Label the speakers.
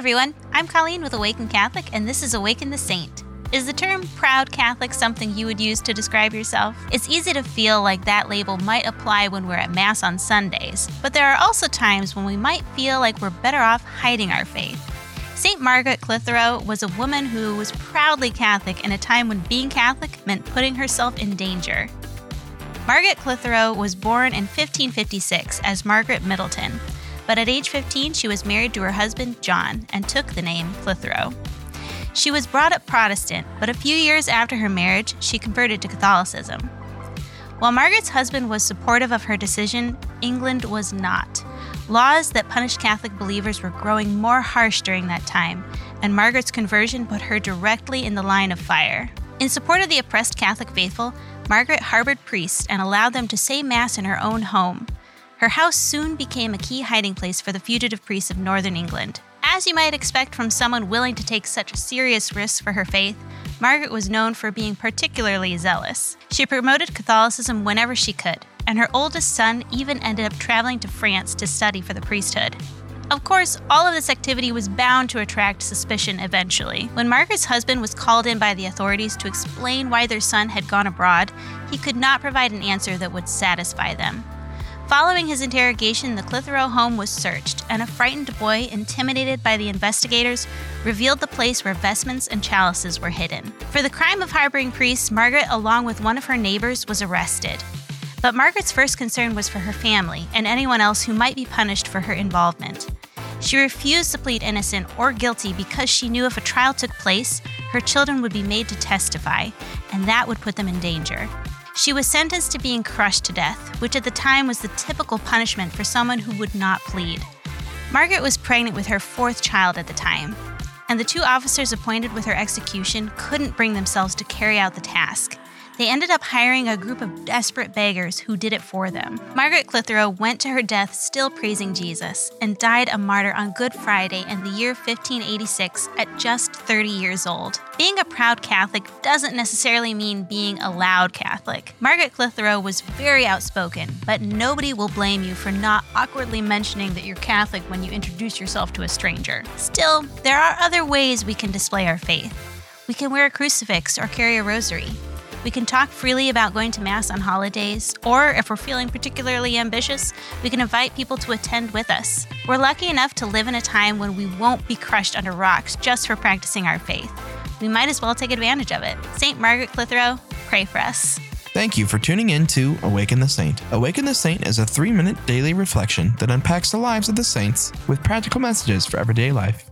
Speaker 1: everyone, I'm Colleen with Awaken Catholic, and this is Awaken the Saint. Is the term proud Catholic something you would use to describe yourself? It's easy to feel like that label might apply when we're at Mass on Sundays, but there are also times when we might feel like we're better off hiding our faith. St. Margaret Clitherow was a woman who was proudly Catholic in a time when being Catholic meant putting herself in danger. Margaret Clitherow was born in 1556 as Margaret Middleton, but at age 15 she was married to her husband John and took the name Clitherow. She was brought up Protestant, but a few years after her marriage, she converted to Catholicism. While Margaret's husband was supportive of her decision, England was not. Laws that punished Catholic believers were growing more harsh during that time, and Margaret's conversion put her directly in the line of fire. In support of the oppressed Catholic faithful, Margaret harbored priests and allowed them to say Mass in her own home. Her house soon became a key hiding place for the fugitive priests of northern England. As you might expect from someone willing to take such serious risks for her faith, Margaret was known for being particularly zealous. She promoted Catholicism whenever she could, and her oldest son even ended up traveling to France to study for the priesthood. Of course, all of this activity was bound to attract suspicion eventually. When Margaret's husband was called in by the authorities to explain why their son had gone abroad, he could not provide an answer that would satisfy them. Following his interrogation, the Clitherow home was searched, and a frightened boy, intimidated by the investigators, revealed the place where vestments and chalices were hidden. For the crime of harboring priests, Margaret, along with one of her neighbors, was arrested. But Margaret's first concern was for her family and anyone else who might be punished for her involvement. She refused to plead innocent or guilty because she knew if a trial took place, her children would be made to testify, and that would put them in danger. She was sentenced to being crushed to death, which at the time was the typical punishment for someone who would not plead. Margaret was pregnant with her fourth child at the time, and the two officers appointed with her execution couldn't bring themselves to carry out the task. They ended up hiring a group of desperate beggars who did it for them. Margaret Clitherow went to her death still praising Jesus and died a martyr on Good Friday in the year 1586 at just 30 years old. Being a proud Catholic doesn't necessarily mean being a loud Catholic. Margaret Clitherow was very outspoken, but nobody will blame you for not awkwardly mentioning that you're Catholic when you introduce yourself to a stranger. Still, there are other ways we can display our faith. We can wear a crucifix or carry a rosary. We can talk freely about going to Mass on holidays, or if we're feeling particularly ambitious, we can invite people to attend with us. We're lucky enough to live in a time when we won't be crushed under rocks just for practicing our faith. We might as well take advantage of it. St. Margaret Clitherow, pray for us.
Speaker 2: Thank you for tuning in to Awaken the Saint. Awaken the Saint is a three minute daily reflection that unpacks the lives of the saints with practical messages for everyday life.